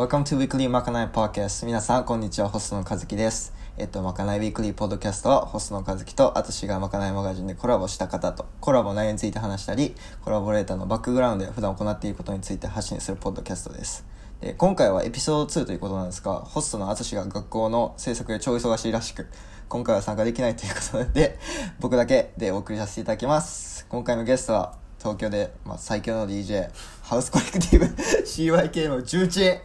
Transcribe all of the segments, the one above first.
Welcome to Weekly まかない Podcast. 皆さんこんにちは。ホストの和樹です。えっとまかない Weekly Podcast はホストの和樹と私がまかないマガジンでコラボした方とコラボ内容について話したりコラボレーターのバックグラウンドで普段行っていることについて発信するポッドキャストです。で今回はエピソード2ということなんですがホストの淳が学校の制作で超忙しいらしく今回は参加できないということで僕だけでお送りさせていただきます。今回のゲストは東京で、まあ、最強の DJ ハウスコレクティブ CYK の重鎮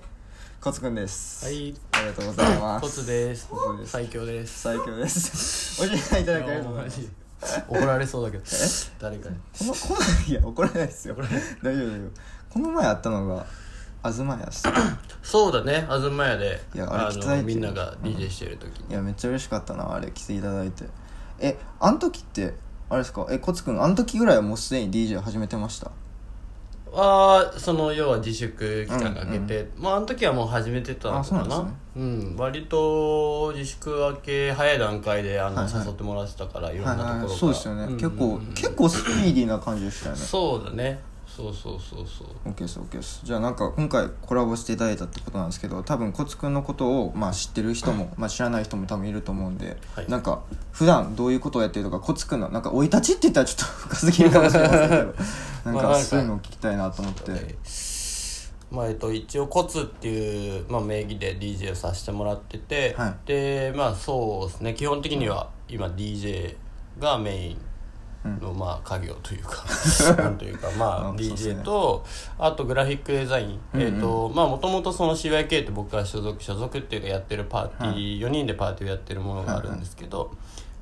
コツくんです。はい。ありがとうございまコすツです。コツです。最強です。最強です。お時間いただきありがとうございます。怒られそうだけど。誰かに。このこのいや怒られないですよ。大丈夫大丈夫。この前あったのが東屋っす そうだね東屋でいやあれ来てないってのみんなが DJ してる時に、いやめっちゃ嬉しかったなあれ来ていただいて。えあの時ってあれですか？えコツくんあの時ぐらいはもうすでに DJ 始めてました？ああその要は自粛期間が明けて、まああの時はもう始めてたのかな。なね。うん。割と自粛明け早い段階であの、はいはい。誘ってもらってたからいろんなところから、そうですよね、ん。結構結構スピーディーな感じでしたよね。そうだねそうそうそうそう。OK です OK です。じゃあなんか今回コラボしていただいたってことなんですけど多分コツくんのことを、まあ、知ってる人も、まあ、知らない人も多分いると思うんで、はい。なんか普段どういうことをやってるとかコツくんのなんか生い立ちって言ったらちょっと深すぎるかもしれませんけど なんかかそういうのを聞きたいなと思って、まあえっと、一応コツっていう、まあ、名義で DJ をさせてもらってて、はい。でまあそうですね。基本的には今 DJ がメインの、まあ家業というか なんというかまあ DJ とあとグラフィックデザイン、えっとまあもともとその CYK って僕が所属所属っていうかやってるパーティー、4人でパーティーをやってるものがあるんですけど、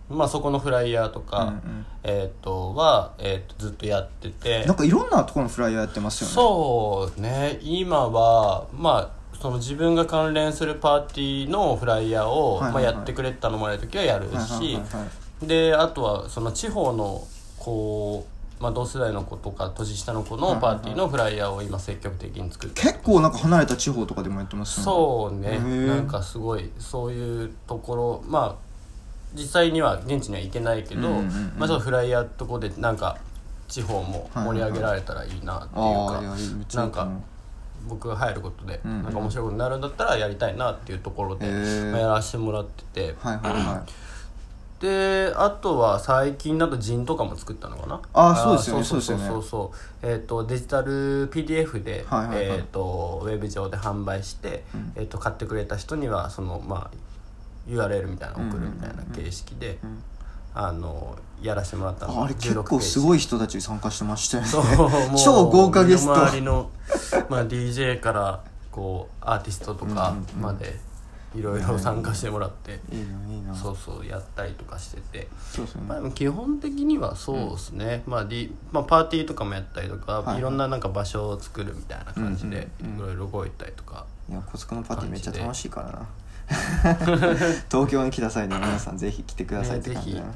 まあそこのフライヤーとか、えっとは、えっとずっとやってて。なんかいろんなところのフライヤーやってますよね。そうね。今はまあその自分が関連するパーティーのフライヤーを、まあ、やってくれたのもらえる時はやるし、であとはその地方のこう、まあ、同世代の子とか年下の子のパーティーのフライヤーを今積極的に作って結構なんか離れた地方とかでもやってますよね。そうね。なんかすごいそういうところまあ実際には現地には行けないけど、うんうんうんまあ、ちょっとフライヤーとこでなんか地方も盛り上げられたらいいなっていうか、ああいやめっちゃないんか僕が入ることで、なんか面白いことになるんだったらやりたいなっていうところで、まあやらせてもらってて。はいはいはいであとは最近だとジンとかも作ったのかな？あそうですよねそうそうそうそう。そうえっ、とデジタル PDF で、はいはいはい。えっ、とウェブ上で販売して、うん。えっ、と買ってくれた人にはそのまあ URL みたいなのを送るみたいな形式で、うんあのやらせてもらったのあれ結構すいごい人たち参加してましたよね 超豪華ゲスト。身の回りの、まあ、DJ からこうアーティストとかうんうんうん。までいろいろ参加してもらって、いいないいな。そうそうやったりとかしてて、そうですよねまあ、でも基本的にはそうですね、まあまあ、パーティーとかもやったりとか、はい。はいいろんななんか場所を作るみたいな感じでいろいろ動いたりとか、いやコツくんのパーティーめっちゃ楽しいからな。東京に来た際には皆さんぜひ来てくださいって感じだな、ね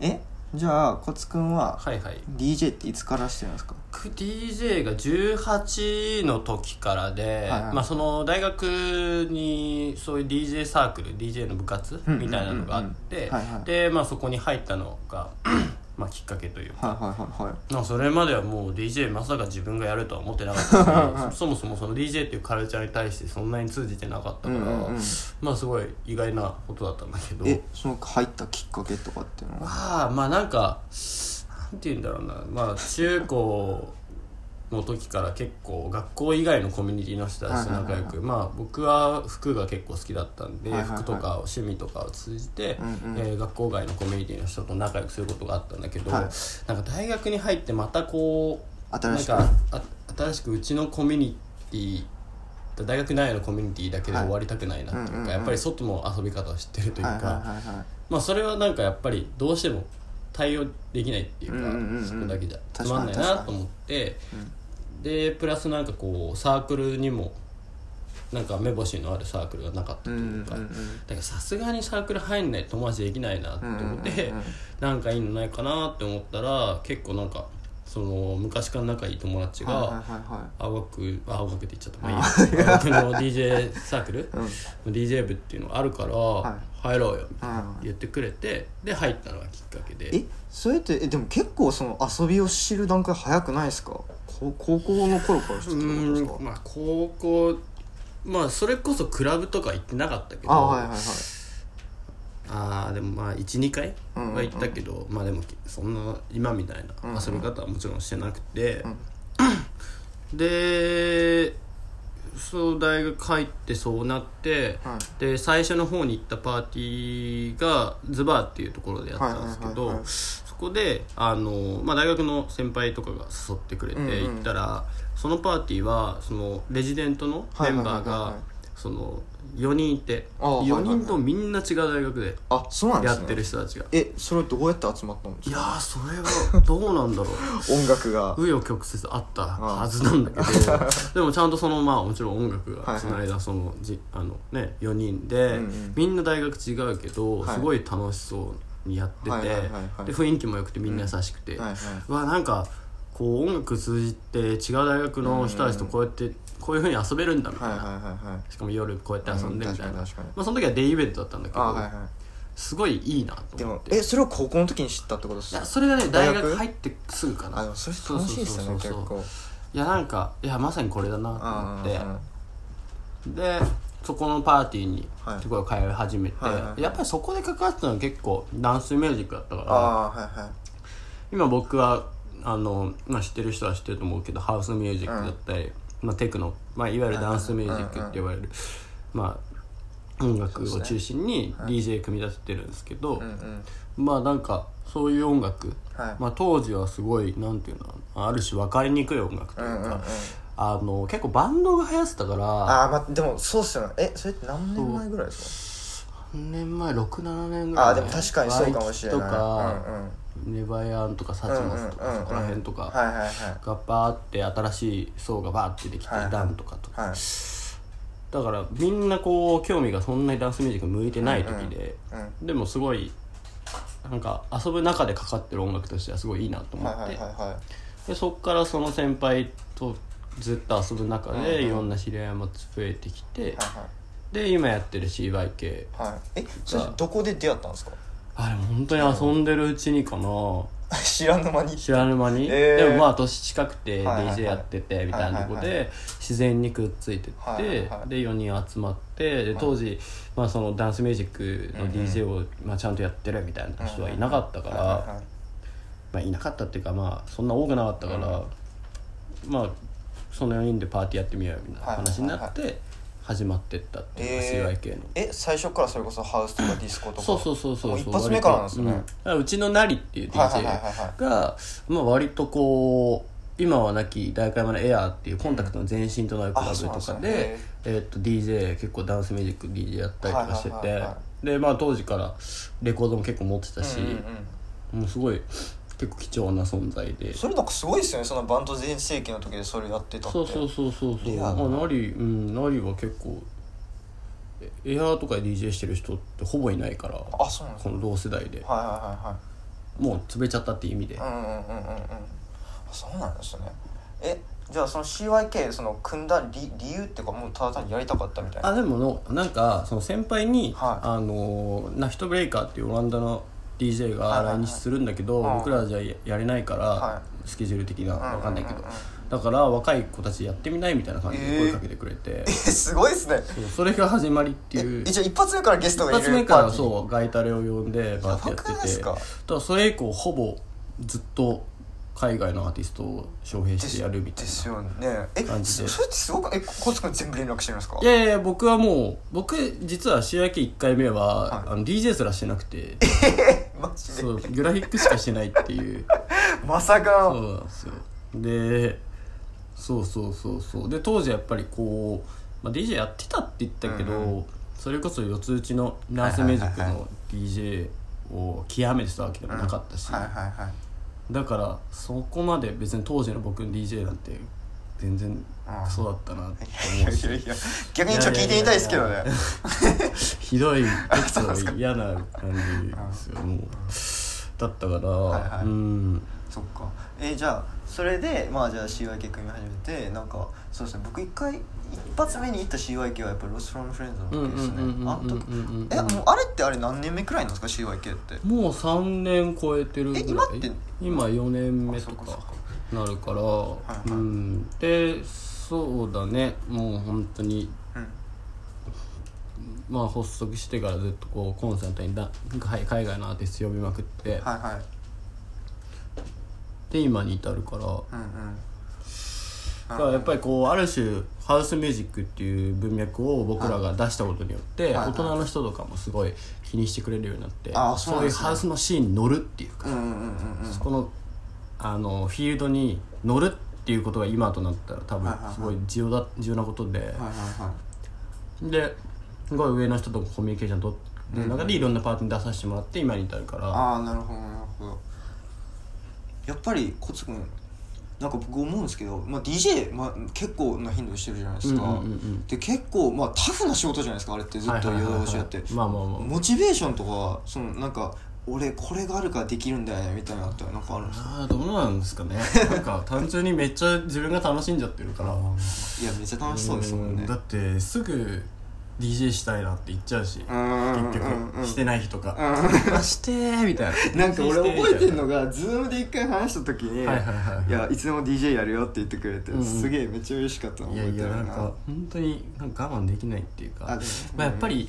うん、えじゃあコツくんははいはい。DJ っていつからしてるんですか？僕 DJ が18の時からで、はいはい。まあ、その大学にそういう DJ サークル DJ の部活うんみたいなのがあってで、まあ、そこに入ったのがまあきっかけというか、はいはいはいはい。まあ、それまではもう DJ まさか自分がやるとは思ってなかったしそもそもその DJ っていうカルチャーに対してそんなに通じてなかったから、うんうんうん。まあすごい意外なことだったんだけど。えその入ったきっかけとかっていうのは？まあまあなんかなんて言うんだろうな。まあ中高の時から結構学校以外のコミュニティの人たちと仲良くまあ僕は服が結構好きだったんで、服とか趣味とかを通じて、えー学校外のコミュニティの人と仲良くすることがあったんだけど、はい。なんか大学に入ってまたこう新しく。なんかあ新しくうちのコミュニティ大学内のコミュニティだけで終わりたくないなっていうか、やっぱり外の遊び方を知ってるというか、まあそれはなんかやっぱりどうしても対応できないっていうか、そこだけじゃつまんないなと思って、でプラスなんかこうサークルにもなんか目星のあるサークルがなかったというか、だからさすがにサークル入んないと友達できないなって思って、なんかいいのないかなって思ったら結構なんかその昔から仲いい友達が、青学あ青学って言っちゃった。まあいいや。青学の DJ サークル、うん。DJ 部っていうのがあるから、い。入ろうよみたいなうん言ってくれてで入ったのがきっかけで。えそれってえでも結構その遊びを知る段階早くないですか？高高校の頃から知ってうるってことですか？んまあ高校まあそれこそクラブとか行ってなかったけどあはいはいはい。あーでもまあ12回うんうんうん。は行ったけど、まあでもそんな今みたいうんうん。な遊び方はもちろんしてなくて、うん。でそう大学入ってそうなって、はい。で最初の方に行ったパーティーがズバーっていうところでやったんですけど、こであの、まあ、大学の先輩とかが誘ってくれてうんうん。行ったら、そのパーティーはそのレジデントのメンバーがはいはいはい。はいはいその4人いてあはいはいはい。4人ともみんな違う大学でやってる人たちが。えそれどうやって集まったんですか？いやーそれはどうなんだろう。音楽が。紆余曲折あったはずなんだけど でもちゃんとそのまあもちろん音楽はいはい。がその間そのじあのね4人で、うんうん。みんな大学違うけど、はい。すごい楽しそうにやってて、はいはいはいはい。で雰囲気も良くてみんな優しくて、はいはい。うわなんかこう音楽通じて違う大学の人たちとこうやってこういうふうに遊べるんだみたいな、はいはいはいはい。しかも夜こうやって遊んでみたいな、うんまあ、その時はデイイベントだったんだけど、あはいはい。すごいいいなとでも思って。えそれを高校の時に知ったってことですか？いやそれがね大大学学入ってすぐかな。あでもそれ楽しいですよね結構。いやなんかいやまさにこれだなと思って。うんうんうん。でそこのパーティーにはい。すごい通い始めて、はいはいはい。やっぱりそこで関わってたのは結構ダンスミュージックだったからはいはい。今僕はあの、まあ、知ってる人は知ってると思うけどハウスミュージックだったり、まあ、テクノ、まあ、いわゆるダンスミュージックって呼ばれる、まあ、音楽を中心に DJ 組み立ててるんですけど、うんうん。まあなんかそういう音楽、はい。まあ、当時はすごいなんていうのある種分かりにくい音楽というか、うんうんうんあの結構バンドが流行ってたから。ああまあでもそうっすよね。えそれって何年前ぐらいです何年前67年ぐらいかああでも確かにそうかもしれない。とか、うんうん。ネバヤンとかサチモスとか、うんうんうんうん。そこら辺とかがバーって新しい層がバーってできて、はいはいダンとかとか、はい。だからみんなこう興味がそんなにダンスミュージック向いてない時で、うん。でもすごいなんか遊ぶ中でかかってる音楽としてはすごいいいなと思って、はいはいはいはい。でそっからその先輩とずっと遊ぶ中でいろんな知り合いも増えてきて、はいで今やってる CYK はいはい。えそれどこで出会ったんですか？あでも本当に遊んでるうちにかな 知らぬ間に。知らぬ間に、えー。でもまあ年近くて DJ やっててみたいなとこで自然にくっついてって、はいはいはい。で4人集まってで当時、まあ、そのダンスミュージックの DJ を、まあ、ちゃんとやってるみたいな人はいなかったから、まあ、いなかったっていうかまあそんな多くなかったから、まあその4人でパーティーやってみようよみたいな話になって始まってったっていうのがえ CYK の。え最初からそれこそハウスとかディスコとか。そうそうそうそう一発目からなんですね。うん。うちのナリっていう DJ が、まあ、割とこう今はなき大会山のエアーっていうコンタクトの前身となるクラブとかで,、ね。えーっと DJ 結構ダンスミュージック DJ やったりとかしてて、でまあ当時からレコードも結構持ってたし、もうすごい結構貴重な存在で。それなんかすごいですよねそのバンド全盛期の時でそれやってたって。そうそうそうそうそう。まあナリうんナリは結構えエアーとかで DJ してる人ってほぼいないから。あそうなんですか。この同世代で。はいはいはいもう潰れちゃったっていう意味で、はいうんうんうんうんうん。あそうなんですね。えじゃあその CYK その組んだ理理由っていうかもうただ単にやりたかったみたいな。あでものなんかその先輩に、はい。あのナフィトブレイカーっていうオランダの DJ がはいはいはい。来日するんだけど、うん。僕らじゃややれないから、はスケジュール的なうんうんうんわかんないけど、だから若い子たちやってみないみたいな感じで声かけてくれて、えすごいですね。それが始まりっていう。えじゃあ一発目からゲストがいる一発目からそうガイタレを呼んでバーってやってて。だからそれ以降ほぼずっと海外のアーティストを招聘してやるみたいですなよね。え感じで。そそれってすごくえコツ君全部連絡してるんですか？いやいや僕はもう僕実は週明け1回目は、はい。あの DJ すらしてなくて。マジで？そうグラフィックしかしてないっていう。まさかそうのなんですよ。でそうそうそうそう。で当時やっぱりこう、まあ、DJ やってたって言ったけど、うんそれこそ四つ打ちのナースミュージックの DJ を極めてたわけでもなかったし、はいはいはいだからそこまで別に当時の僕の DJ なんて全然クソだったなってい思うし。やいやいや逆にちょっと聞いてみたいですけどね。ひどい結構嫌な感じですよ もうだったから、はいはい。うん。そっか。えじゃあそれでまあじゃあ CYK 組み始めてなんかそうですね僕一回一発目に行った CYK はやっぱりロス・フロム・フレンズの時ですね。あの時えもうあれってあれ何年目くらいなんですか CYK ってもう3年超えてるぐらいえ今って今4年目とかなるから、いはいうんでそうだねもう本当にうんまあ発足してからずっとこうコンサートにだ海海外のアーティスト呼びまくって、はいはい。で今に至るから。うんうん。だからやっぱりこうある種ハウスミュージックっていう文脈を僕らが出したことによって、はい大人の人とかもすごい気にしてくれるようになって、あそうなんいうですね。ハウスのシーンに乗るっていうか、うんうんうんうんうん。そこのあのフィールドに乗るっていうことが今となったら多分はいはいはい。すごい重要だ重要なことで、はいはいはい。ですごい上の人とコミュニケーション取ってる中でいろんなパーティーに出させてもらって今に至るから、ああなるほどなるほど。やっぱりコツくんなんか僕思うんですけど、まあ、DJ、まあ、結構な頻度でしてるじゃないですか、うんうんうんうん。で結構、まあ、タフな仕事じゃないですかあれってずっと夜通しやって、まあまあまあ。モチベーションとかそのなんか俺これがあるからできるんだよねみたいなのってなんかあるんですか？ああどうなんですかね。なんか単純にめっちゃ自分が楽しんじゃってるから。いやめっちゃ楽しそうですもんね。だってすぐ DJ したいなって言っちゃうし結局してない人がうあしてーみたいな。なんか俺覚えてんのがズームで一回話した時に「はいやいつでも DJ やるよ」って言ってくれて、すげえめっちゃ嬉しかったのいやい覚えてるな。やなんか本当になんか我慢できないっていうか。まあ、やっぱり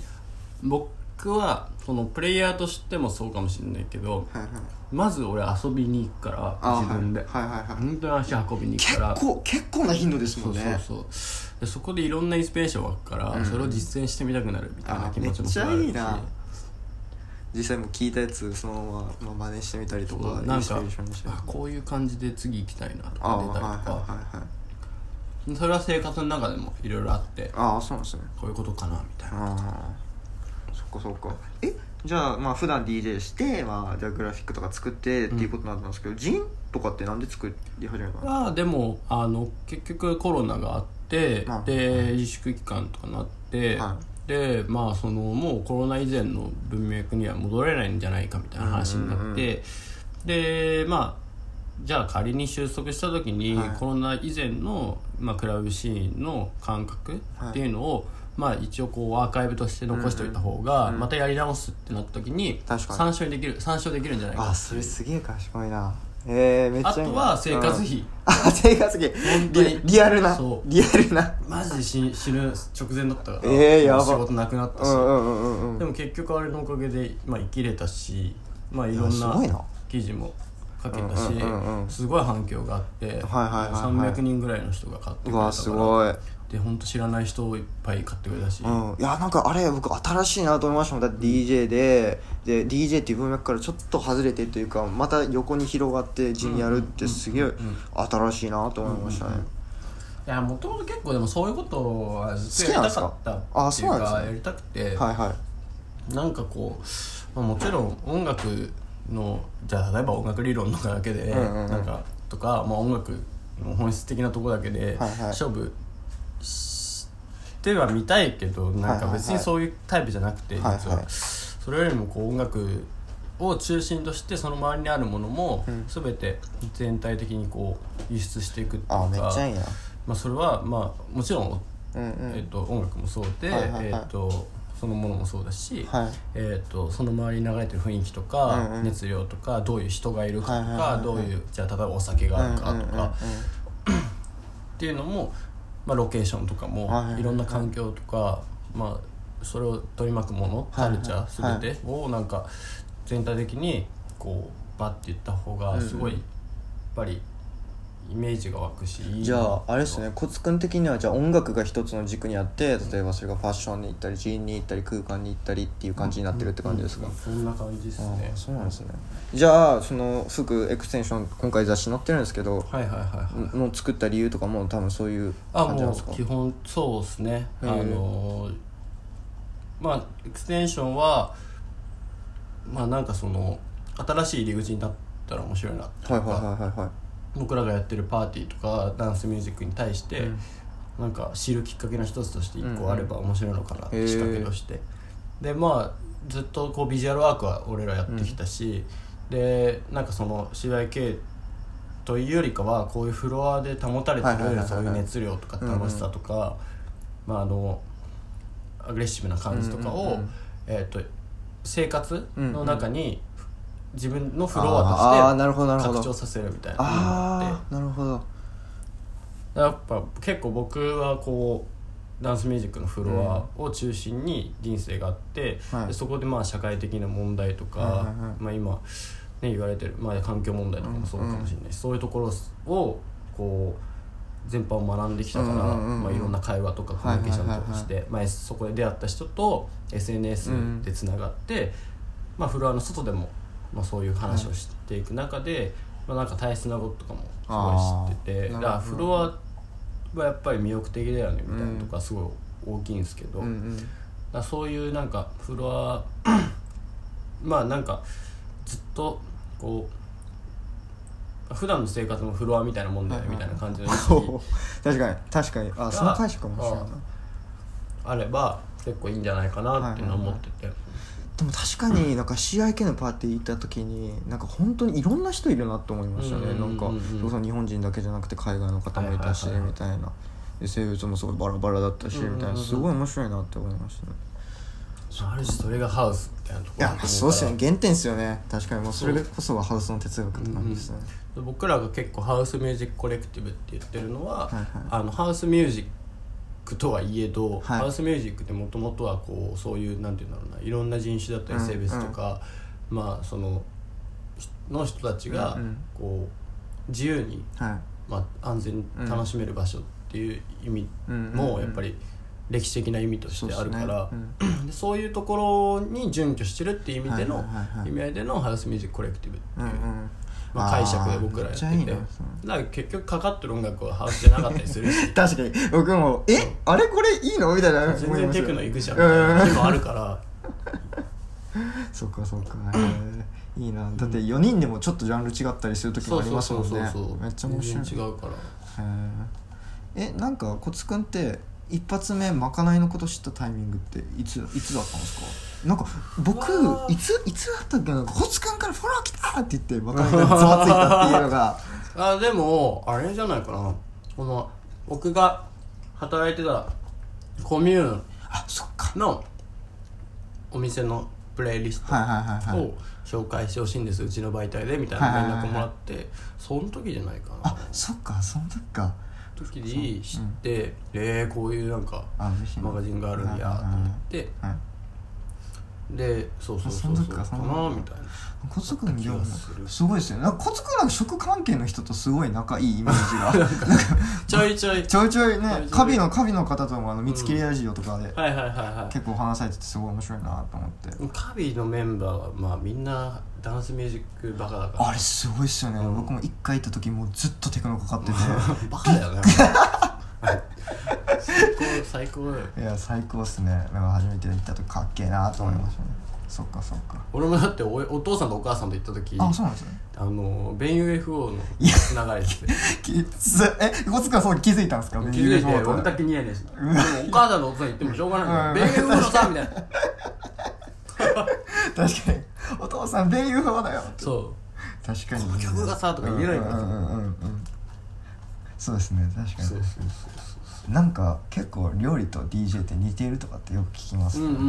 僕はそのプレイヤーとしてもそうかもしれないけどはいはい。まず俺遊びに行くからあ自分で、はいはいはい。はい本当に足運びに行く結から。構結構な頻度ですもんね。そうそうそう。でそこでいろんなインスピレーション湧くから、うん。それを実践してみたくなるみたいなあ気持ちもめっちゃすごいあるし。いいな。実際も聞いたやつそのまま、まあ、真似してみたりとかなんかあこういう感じで次行きたいなとあか出たりとか、それは生活の中でもいろいろあってああそうなんですね。こういうことかなみたいな。ああそっかそっか。え？じゃあまあ普段 DJ して、まあ、じゃあグラフィックとか作ってっていうことなんですけど、ジンとかってなんで作り始めたの？あでもあの結局コロナがあって、まあで自粛期間とかなって、はでまあそのもうコロナ以前の文脈には戻れないんじゃないかみたいな話になって、うんうんうんでまあじゃあ仮に収束した時に、はい。コロナ以前の、まあ、クラブシーンの感覚っていうのを、まあ一応こうアーカイブとして残しておいた方が、またやり直すってなった時に確かに。参照できる参照できるんじゃないか。あそれすげえ賢いな。えー、めっちゃあとは生活費、うんあ生活費。本当に。リリアルな。そう。リアルな。マジで死死ぬ直前だったから、えーやば。仕事なくなったし、うんうんうんうんうん。でも結局あれのおかげで、まあ、生きれたし、まあ、いろんな記事も書けたし、うんうんうんうん。すごい反響があって、はいはいはいはい。300人ぐらいの人が買ってくれたからうわすごいで本当知らない人をいっぱい買ってくれたし、うん、いやなんかあれ僕新しいなと思いましたもん。だって DJ でで DJ っていう文脈からちょっと外れてというかまた横に広がって陣やるってすげえ新しいなと思いましたね、いやもともと結構でもそういうことはずっとやりたかったっていうかやりたくて、はいはい。なんかこう、まあ、もちろん音楽のじゃあ例えば音楽理論とかだけで、なんかとか、まあ、音楽の本質的なとこだけではいはい。勝負してはみたいけどなんか別にそういうタイプじゃなくて実は,、はい。は。いそれよりもこう音楽を中心としてその周りにあるものもうん。全て全体的にこう輸出していくっていうかまあ、それはまあもちろんうんうん、えっと音楽もそうで、はいはいはい。えっとそのものもそうだし、はい。えっとその周りに流れてる雰囲気とか、うんうん。熱量とかどういう人がいるかとか、はいはいはいはい。どういうじゃあ例えばお酒があるかとか、うんうんうんうん。っていうのも、まあ、ロケーションとかも、はいろんな環境とか、まあ、それを取り巻くもの、カルチャー全てをなんか全体的にこうバッていった方がすごい、やっぱりイメージが湧くしじゃああれですね Kotsu くん的にはじゃあ音楽が一つの軸にあって例えばそれがファッションに行ったり zine に行ったり空間に行ったりっていう感じになってるって感じですか、うんそんな感じですあね。あそうなんですね。じゃあその服 Extension 今回雑誌載ってるんですけど、はいはいはいはい。の作った理由とかも多分そういう感じなんですか？う基本そうですね。あのーまあ Extension はまあなんかその新しい入り口になったら面白いなっていうか、はいはいはいはいはい僕らがやってるパーティーとかダンスミュージックに対して、うん。なんか知るきっかけの一つとして一個あれば面白いのかな、へえ仕掛けとして。でまあずっとこうビジュアルワークは俺らやってきたし、でなんかその CYK というよりかはこういうフロアで保たれてるそういう熱量とか楽しさとか、まああのアグレッシブな感じとかを、えー、と生活の中に自分のフロアとして拡張させるみたいなあああなるほど。やっぱ結構僕はこうダンスミュージックのフロアを中心に人生があって、はい。でそこでまあ社会的な問題とか、はいはいはいまあ、今、ね、言われてる、まあ、環境問題とかもそうかもしれないし、そういうところをこう全般を学んできたから、うんうんうんうん。まあ、いろんな会話とかコミュニケーションとかして、まあ、そこで出会った人と SNS でつながって、まあ、フロアの外でも、まあ、そういう話をしていく中で、まあ、なんか大切なこととかもすごい知っててだからフロアはやっぱり魅力的だよねみたいなとかすごい大きいんですけど、うんうん。だそういうなんかフロア まあなんかずっとこう普段の生活のフロアみたいなもんだよねみたいな感じの意識 確かに確かに。あその解釈かもしれな。いなあれば結構いいんじゃないかなっていうのは思ってて、でも確かになんか CIK のパーティー行った時になんか本当にいろんな人いるなって思いましたね、うんうんうんうん。なんかそそ日本人だけじゃなくて海外の方もいたし、みたいな。で性別もすごいバラバラだったし、うんうんうんみたいな。すごい面白いなって思いましたね。ある種それがハウスみたいなとこいやろだと思そうっすよ。ね原点っすよね。確かに。もうそれこそがハウスの哲学って感じですね、僕らが結構ハウスミュージックコレクティブって言ってるのは、はいはい。あのハウスミュージックとはいえど、はい。ハウスミュージックってもともとはこうそういうなんていうんだろうないろんな人種だったりうん性別とか、まあそのの人たちがこう自由に、はい。まあ、安全に楽しめる場所っていう意味もやっぱり歴史的な意味としてあるからそういうところに準拠してるっていう意味での意味合いでのハウスミュージックコレクティブってうんいうう。んまあ、解釈で僕らやってて。だから結局かかってる音楽はハウスじゃなかったりするし。確かに。僕も「え？あれ？これいいの?」みたいな。全然テクノ行くじゃん。うんみたいな日もあるから。そうかそうか。へー。いいな。だって4人でもちょっとジャンル違ったりする時もありますもんね。めっちゃ面白い。違うから。へー。えなんかコツくんって一発目まかないのこと知ったタイミングっていついつだったんですか？なんか僕いついつだったっけ？なコツくんからフォロー来たって言ってまかないがざわついたっていうのが。あでもあれじゃないかな。この僕が働いてたコミューン。あそっか。のお店のプレイリストを紹介してほしいんですうちの媒体でみたいな連絡もらって。その時じゃないかな。あそっかその時か時に知って、えー、こういうなんかマガジンがあるんやと思ってはいでそうそうそうあそうかなみたいな。コツくんでも気がすごいですよね。なんかコツくんなんか食関係の人とすごい仲いいイメージが。ちょいちょい。ちょいちょいねカビのカビの方ともあの見つけりラジオとかではいはいはいはい。結構話されててすごい面白いなと思って。カビのメンバーはまあみんなダンスミュージックバカだから。あれすごいっすよね、うん僕も一回行った時もうずっとテクノかかってて。バカだよね 最高最高だよ。いや最高っすね。なんか初めて行った時かっけえなと思いましたね、そっかそっか。俺もだっておお父さんとお母さんと行った時あそうなんですね。あのベン UFO の流れててきつ。えコツくんはそう気づいたんですか？気づいて俺だけニヤニヤし。てでもお母さんのお父さん言ってもしょうがない。うん。ベン UFO のさみたいな。確かに。お父さんベン UFO だよそう。確かに。この曲がさとか言えないから。うんうんうんうんうんそうですね確かに。そうそうそうなんか結構料理と DJ って似ているとかってよく聞きます、そううんうんうんう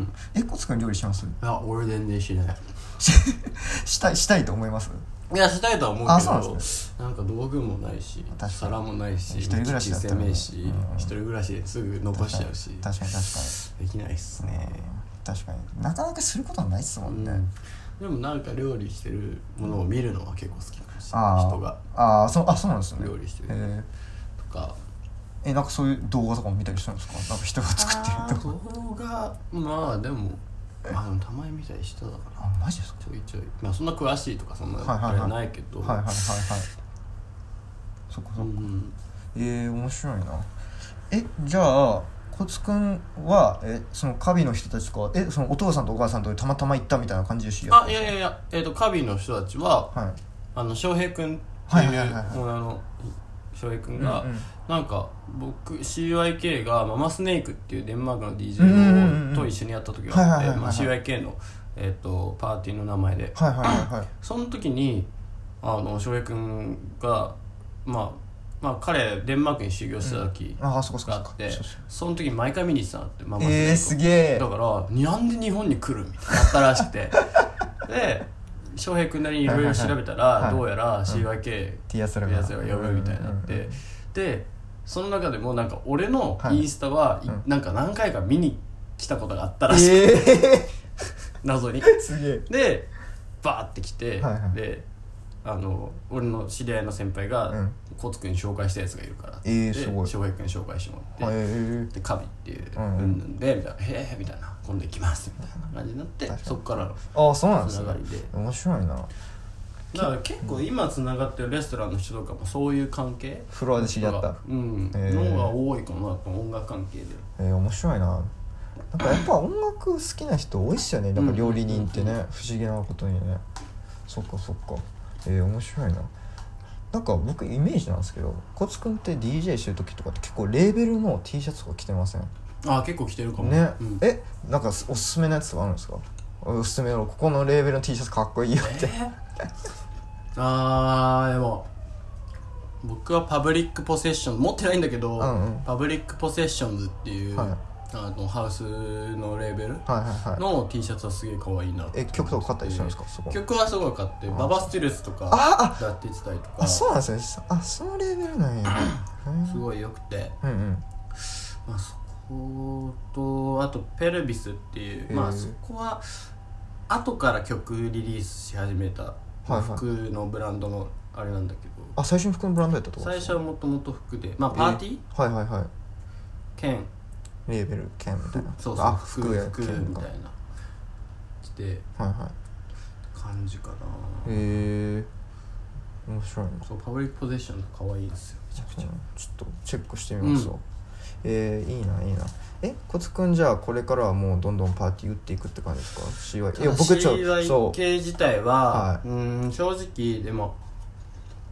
ん。えコツくん料理します？いや俺全然しない。したいしたいと思います？いやしたいとは思うあけどなんすなんか道具もないし皿もないし一人暮らしだったらね。しうん一人暮らしですぐ残しちゃうし確かに確かに。できないっすね。うん。確かに。なかなかすることはないっすもんね、うん。でもなんか料理してるものを見るのは結構好き人が。ああそうあそうなんですね。料理してる。えとか。ー、えなんかそういう動画とかも見たりしたんですか？なんか人が作ってる動画動画まあでもまあでもたまに見たりしただからあマジですか？ちょいちょい。まあそんな詳しいとかそんなあれはないけど。はいはいはいはい。そっかそっか、うんえー、面白いな。えじゃあコツくんはえそのカビの人たちかえそのお父さんとお母さんとたまたま行ったみたいな感じでしあいやいやいや。えっとカビの人たちははいあの翔平君ってはいいうオーナーの翔平君が、うんうん。なんか僕 CYK がママスネークっていうデンマークの DJ んと一緒にやった時があってまあ CYK の、えっとパーティーの名前で。はいはいはいはい。その時にあの翔平君がまあまあ彼デンマークに修行してた時があって、その時に毎回見に行ってたってママスネークを。えー、すげえだからなんで日本に来るみたいになったらしくて。で翔平君なりにいろいろ調べたら、はいはいはい。どうやら CYK ティアスラのやつが呼ぶみたいになって、でその中でもなんか俺のはい。インスタは、いうん。なんか何回か見に来たことがあったらしく、ええ 謎に。すげえ。でバーって来て、はいはい。であの俺の知り合いの先輩が、うん。コツくんに紹介したやつがいるから。ってえーですごい。翔平君に紹介してもらって、えでカビっていううんうん。でみたいな「へえ」みたいな「今度行きます」みたいな感じになってそっからのああそうなんですね。つながりで。面白いな。だから結構今つながってるレストランの人とかもそういう関係フロアで知り合った。うん、へー。のが多いかな音楽関係で。えー、面白いな。なんかやっぱ音楽好きな人多いっすよね。なんか料理人ってね。不思議なことにね。そっかそっかえー、面白いな。なんか僕イメージなんですけどコツくんって DJ してる時とかって結構レーベルの T シャツとか着てません？あ結構来てるかも。ね、うん。えなんかおすすめのやつとかあるんですか？おすすめのここのレーベルの T シャツかっこいいよって、えー？あーでも僕はパブリックポセッション持ってないんだけど、うんうん。パブリックポセッションズっていう、はいあのハウスのレーベルはいはいはい。の T シャツはすげえ可愛いなえ曲とか買ったりするんですか？そこ曲はすごい買ってババスティルスとかあやってたりとか。あそうなんですね。あそのレーベルなんや。すごい良くて、うんうん。まあ、そことあとペルビスっていうまあそこは後から曲リリースし始めた。服のブランドのあれなんだけど、あ最初に服のブランドやったとこ最初はもともと服で。まあパーティー、えはいはいはい。兼レーベル兼みたいな。そうそうあ服服や服みたいな。着てはいは感じかな。いへえ。面白いな。そうパブリックポゼッション可愛いんですよ。めちゃくちゃ。ちょっとチェックしてみますわ、うん。えー、いいないいな。えコツくんじゃあこれからはもうどんどんパーティー打っていくって感じですか？CY いや僕ちょそう。CYK 自体は、はうーん正直でも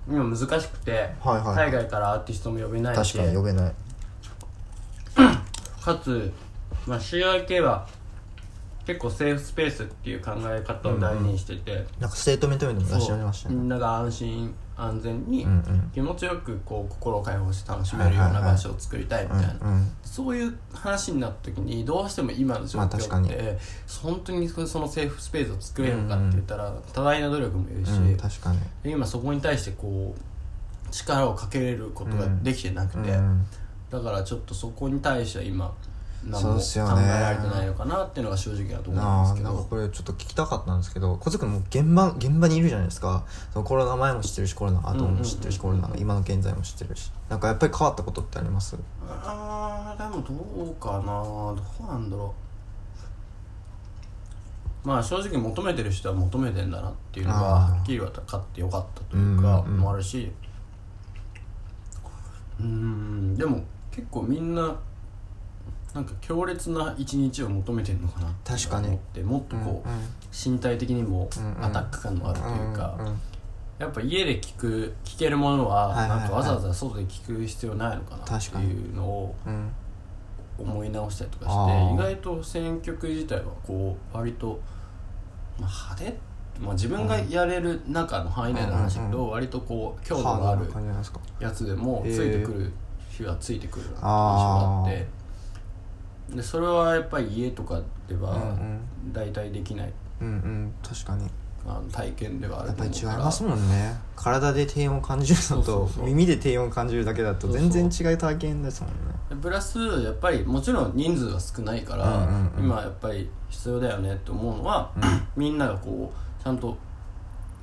今難しくて、はいはい。海外からアーティストも呼べないし確かに呼べないかつ、まあ、CYK は結構 safe space っていう考え方を大事にしてて、なんか statement も出しておられましたね。みんなが安心安全にうんうん。気持ちよくこう心を解放して楽しめるような場所を作りたいみたいな、うんうんそういう話になった時にどうしても今の状況って、本当にその safe space を作れるのかって言ったら、多大な努力もいるし、うん確かに。で今そこに対してこう力をかけれることができてなくて、うんだからちょっとそこに対しては今何も考えられてないのかなっていうのが正直なところなんあですけど。あなんかこれちょっと聞きたかったんですけど小津君も現場現場にいるじゃないですか。そのコロナ前も知ってるしコロナ後も知ってるし、コロナの今の現在も知ってるし。なんかやっぱり変わったことってあります？あーでもどうかな。どうなんだろう。まあ正直求めてる人は求めてんだなっていうのがはっきり分かってよかったというかもあるし。うーんでも結構みんななんか強烈な一日を求めてるのかなって確かに。思ってもっとこう、うん身体的にもうんうん。アタック感のあるというか、んんやっぱ家で聞く聞けるものははいはいはい。なんかわざわざ外で聞く必要ないのかなって確かにいうのをうん思い直したりとかあしてー。意外と選曲自体はこう割と、まあ、派手？まあ、自分がやれる中の範囲内の話だけど、うん。割とこう強度ハードながある感じなんですか？やつでもついてくる日はついてくるなって印象があって。でそれはやっぱり家とかではうん大体できない。うんうん。確かに。あの体験ではあるやっぱり違いますもんね。体で低音を感じるのと耳で低音を感じるだけだと全然違う体験ですもんね。でプラスやっぱりもちろん人数は少ないから、うんうんうん。今やっぱり必要だよねって思うのは、みんながこうちゃんと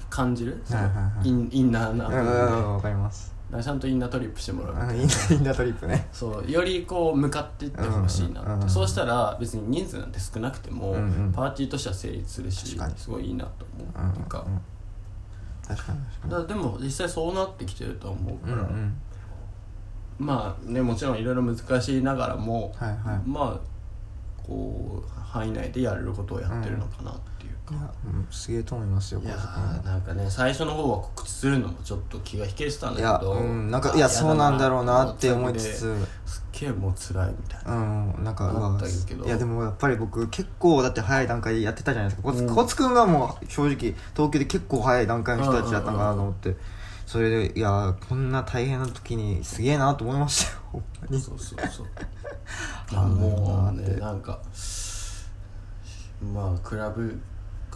感じる、そいはいはい。インインナーな部うん分かわかります。らちゃんとインナートリップしてもらうみたいな。あインナートリップね。そうよりこう向かっていってほしいなって、うんうんうんそうしたら別に人数なんて少なくても、うんうんパーティーとしては成立するしすごいいいなと思う、うんっていうか,、うん。確かに確かだからでも実際そうなってきてると思うかにら、うんうんまあねもちろんいろいろ難しいながらも、はいはい。まあこう範囲内でやれることをやってるのかな。うか、うんすげえと思いますよいやーなんかね最初の方は告知するのもちょっと気が引けてたん君いやだけどうんなんかいやそうなんだろうなって思いつつ。すっげえもう辛いみたいな、うんなんかう思わったけど。いやでもやっぱり僕結構だって早い段階でやってたじゃないですか。こつ,、うん。こつくんがもう正直東京で結構早い段階の人たちだったんかなと思って。それでいやこんな大変な時にすげえなと思いましたよ。ほんまに。そうそうそう。ま あもうねなんかまあクラブ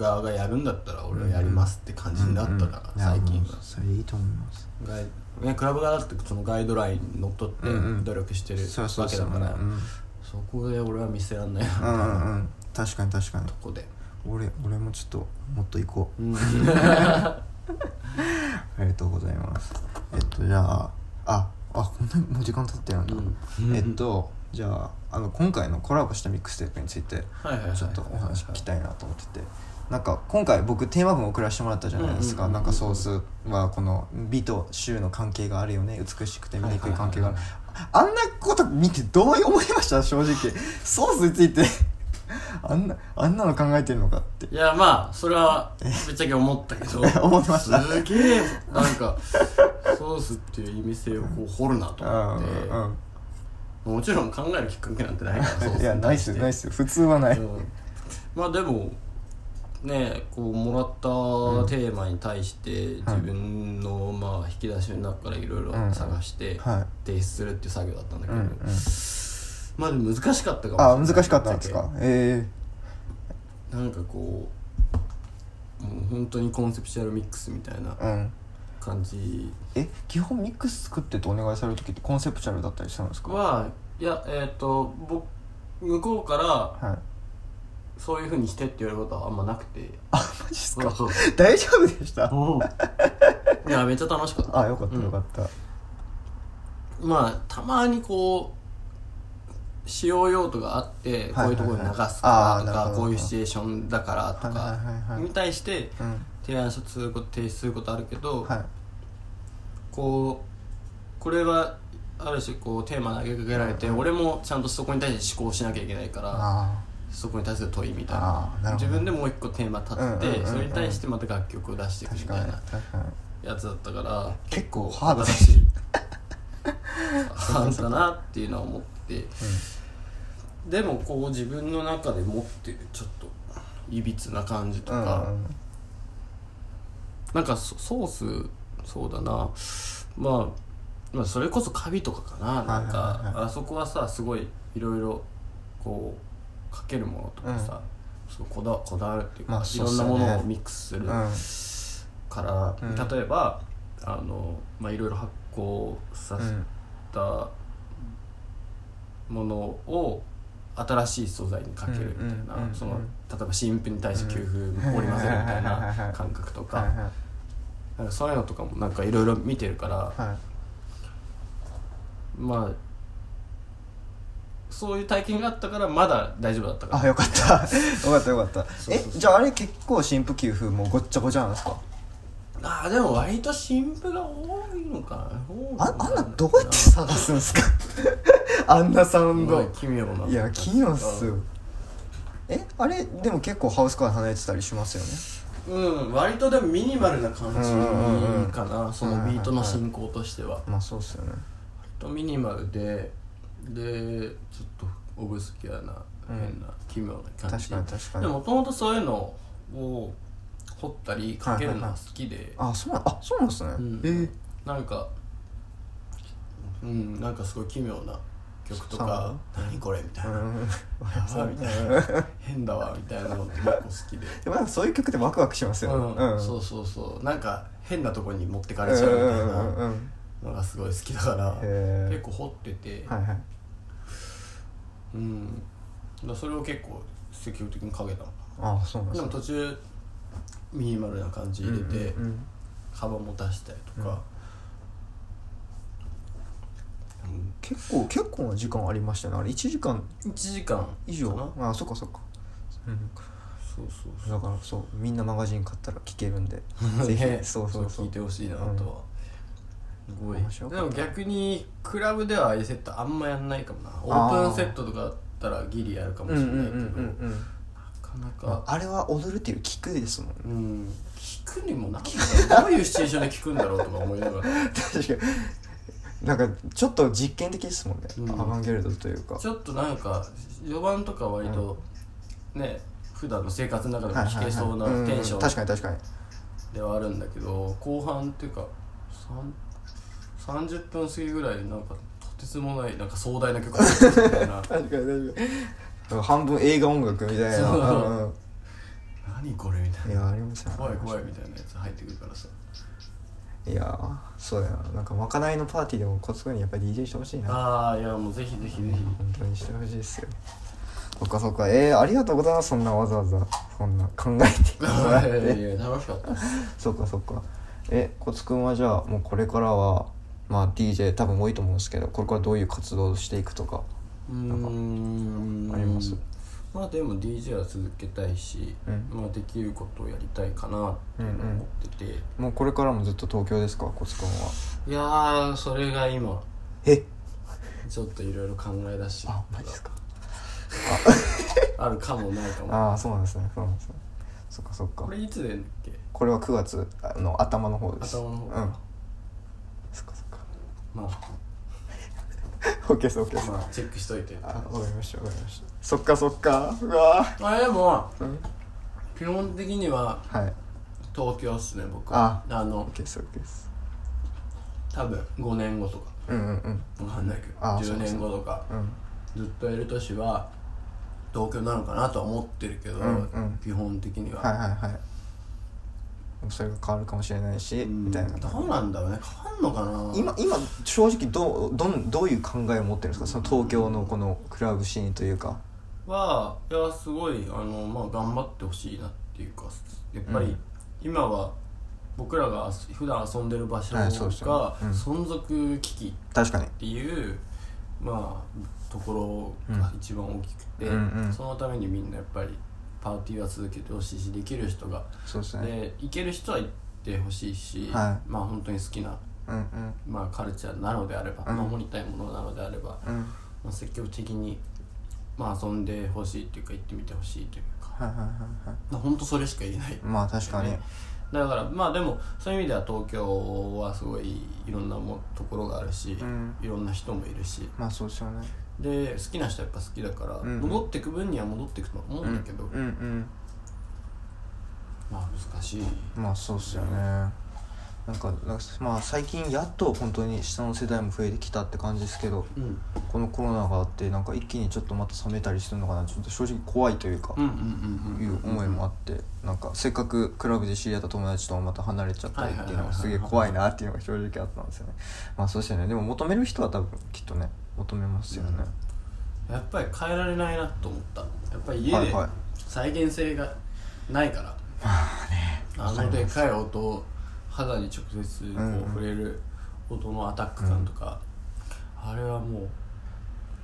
側がやるんだったら俺はやりますって感じになったから、最近は。それいいと思います。ガイねクラブ側だってそのガイドラインにのっとってうんうん。努力してるそうそうわけだからうん。そこで俺は見せらんないなみたいうんうんうなん。確かに確かに。とこで、俺俺もちょっともっと行こう。うん、ありがとうございます。えっとじゃあああこんなにもう時間経ってるんだ、うん。えっとじゃああの今回のコラボしたミックステープについてはいはいはいはい。ちょっとお話聞きたいなと思っててなんか今回僕テーマ文を送らせてもらったじゃないですか。なんかソースはこの美と衆の関係があるよね。美しくて醜い関係がある。はいあんなこと見てどう思いました？正直。ソースについて。あんなあんなの考えてるのかって。いやまあそれはぶっちゃけ思ったけど。思ってました。すげえなんかソースっていう意味性をこう掘るなと思って、うんうんもちろん考えるきっかけなんてないからいやないっすよないっすすよ。普通はない、う。んまあでもねこうもらったテーマに対して自分のまあ引き出しの中からいろいろ探してはい。提出するっていう作業だったんだけど、まあでも難しかったかもしれない。あ難しかったんですか？えなんかこうもう本当にコンセプチュアルミックスみたいなえうん。感じ。え基本ミックス作ってってお願いされる時ってコンセプチュアルだったりしたんですか？はいやえっ、と僕向こうからはいそういうふうにしてって言われることはあんまなくて。あマジっすか？そうそ大丈夫でした？いやめっちゃ楽しかった。あよかったうん。よかった、まあたまにこう使用用途があってこういうところに流すはいはいはいあーなるからとかほど。こういうシチュエーションだからとはいはいはいはい。かに対してうん提案すること提出することあるけど、はい。こうこれはある種こうテーマ投げかけられて、俺もちゃんとそこに対して思考しなきゃいけないからあそこに対する問いみたいあなーなるほど自分でもう一個テーマ立てて、うんうんうんうん。それに対してまた楽曲を出していくみたいな確かに。やつだったから結構ハードだ新し。い ハードだなっていうのは思って、でもこう自分の中で持ってるちょっといびつな感じとうんか、うん。なんかソソースそうだな。まあまあそれこそカビとかかな。なんはいかはいはい。あそこはさすごいいろいろこうかけるものとかさ、すごいこだこだわるっていうか、まあいろんなものをミックスする。うん。から、うん。例えばあの、まあ、いろいろ発酵させたものを新しい素材にかけるみたいな、その例えば新婦に対して給付織り交ぜるみたいな感覚とか,、なんかそういうのとかもなんかいろいろ見てるから、はい。まあそういう体験があったからまだ大丈夫だったからあ よかった。よかったよかった。えじゃああれ結構新婦給付もうごっちゃごちゃなんですか？あーでも割と新婦が多いのかな。ああんなどうやって探すんですか？あんなサウンド。奇妙な。いや奇妙っすよ。えあれでも結構ハウスから離れてたりしますよね？うん割とでもミニマルな感じかなそのビートの進行としては。まあそうっすよね。割とミニマルででちょっとオブスキュアなうん。変な奇妙な感じ。確かに確かに。でもともとそういうのを掘ったりかけるのは好きで。あそうなんあそうなんですね、うん。えー。なんかうんなんかすごい奇妙な曲とか「そう。何これ?」みたいな。みたいな「変だわ」みたいなのって結構好きで。でもなんかそういう曲ってワクワクしますよ。ねうん。うん。そうそうそう。なんか変なとこに持ってかれちゃうみたいなんのがすごい好きだから結構掘ってて、はいはいうん。だそれを結構積極的にかけた。のあそうなんでですもね途中ミニマルな感じ入れて、うんうん幅も出したりとか、うん結構結構な時間ありましたね。あれ1時間1時間以上？かな。あそっかそっか、うん、そうそうそう。だからそうみんなマガジン買ったら聞けるんで。ぜひ。ねそうそう。そう聞いてほしいなとは、すごい。でも逆にクラブではああいうセットあんまやんないかもな。オあー。ープンセットとかだったらギリやるかもしれないけど、なかなか。あれは踊るっていう聞くですもんね。うん。聞くにもなどういうシチュエーションで聞くんだろうとか思いながら。確かに。なんかちょっと実験的ですもんね、うん。アバンギャルドというか。ちょっとなんか序盤とか割とね普段の生活の中でも聞けそうなテンショうん確かンに確かに。ではあるんだけど後半っていうかさん30分過ぎぐらいでなんかとてつもないなんか壮大な曲が入ってたいな確かに確かに半分映画音楽みたいな。何これみたいいなやありま怖い怖いみたいなやつ入ってくるからさ。いやそうだよ。ななんかまかないのパーティーでもコツコにやっぱり DJ してほしいな。ああいやもうぜひぜひぜひ。本当にしてほしいですよ。そっかそっか。えー、ありがとうございます。そんなわざわざそんな考えて いやいてや楽しかった。そっかそっか。えコツくんはじゃあもうこれからはまあ DJ 多分多いと思うんですけどこれからどういう活動をしていくとかうーん。あります？まあでも DJ は続けたいし、うん。まあできることをやりたいかなっていうのを思ってて、もうこれからもずっと東京ですか？コツくんは。いやーそれが今え？ちょっといろいろ考え出して。あマジですか？あ。るかもないかも。ああそうなんですね。そうなんですね。そっかそっか。これいつでんだっけ？これは9月の頭の方です。頭の方うんまあ OK です OK です。まあチェックしといて。あわかりましたわかりました。そっかそっか。うわあでもうん。基本的にははい。東京っすね僕は。あの OK です OK です。多分5年後とか。うんうんうん。わかんないけど10あそうです年後とか。うん。ずっといる年は東京なのかなとは思ってるけど、うんうん。基本的には、はいはいはいそれが変わるかもしれないしうん。みたいなどうなんだろうね。変わんのかな。今今正直どうどんどういう考えを持ってるんですか？その東京のこのクラブシーンというか。はいやすごいあの、まあ、頑張ってほしいなっていうかやっぱり、うん。今は僕らが普段遊んでる場所が存続危機。確かに。っていう、まあところが一番大きくて、そのためにみんなやっぱりパーティーは続けてほしいしできる人がそうですね。で行ける人は行ってほしいし、はまあ本当に好きな、うんうん。まあ、カルチャーなのであれば、うん。守りたいものなのであれば、うん。まあ、積極的に、まあ、遊んでほしいっていうか行ってみてほしいというか、はいはいはいはい。まあ、本当それしか言えない。まあ確かに。ねだからまあでもそういう意味では東京はすごいいろんなもところがあるし、うん。いろんな人もいるし。まあそうですよね。で好きな人はやっぱ好きだから、うん。戻ってく分には戻ってくと思うんだけど、うんうん。まあ難しい。まあそうっすよねなんかなんかまあ最近やっと本当に下の世代も増えてきたって感じですけどうん。このコロナがあってなんか一気にちょっとまた冷めたりするのかなちょっと正直怖いというかうんうんうんうんいう思いもあってなんかせっかくクラブで知り合った友達ともまた離れちゃったりっていうのがすげえ怖いなっていうのが正直あったんですよね。まあそうですよね。でも求める人は多分きっとね求めますよね、やっぱり変えられないなと思ったやっぱり家ではいはい。再現性がないから、まあね。あのでかい音を肌に直接こう触れる音のアタック感とか、あれはも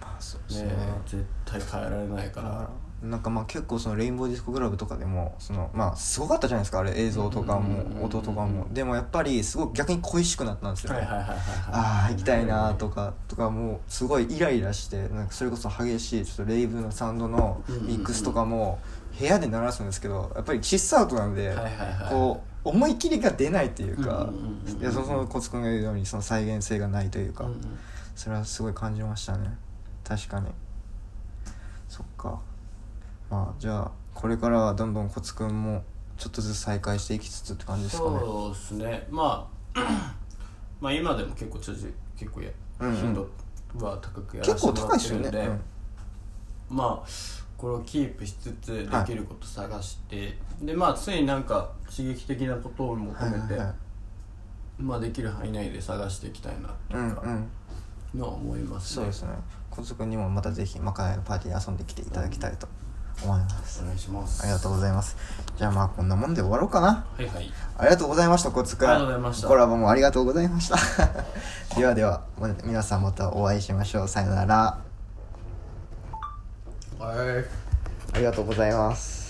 まあそうですね。絶対変えられないから。なんかまあ結構そのレインボーディスコクラブとかでもそのまあすごかったじゃないですかあれ映像とかも音とかも。でもやっぱりすごく逆に恋しくなったんですよ。ああ行きたいなとかとかもうすごいイライラしてなんかそれこそ激しいちょっとレイブのサウンドのミックスとかも部屋で鳴らすんですけどやっぱりシスアウトなんで、こう思い切りが出ないっていうか、コツくんが言うようにその再現性がないというか、うんうん。それはすごい感じましたね。確かに。そっか。まあじゃあこれからはどんどんコツくんもちょっとずつ再開していきつつって感じですかね。そうですね。まあ まあ今でも結構ちょ結構やうんうん。頻度は高くやらせてもら結構高いってるんで、ですよね、まあこれをキープしつつできること探して、でまあ常になんか刺激的なことを求うん、めて、はいはいはい。まあできる範囲内で探していきたいなとうんかうんのは思いますね、そうですね。コツくんにもまたぜひまかないのパーティーに遊んできていただきたいと思います、お願いします。ありがとうございます。じゃあまあこんなもんで終わろうかな。はいはい。ありがとうございましたコツくん。ありがとうございました。コラボもありがとうございました。ではではま皆さんまたお会いしましょう。さよならはい。ありがとうございます。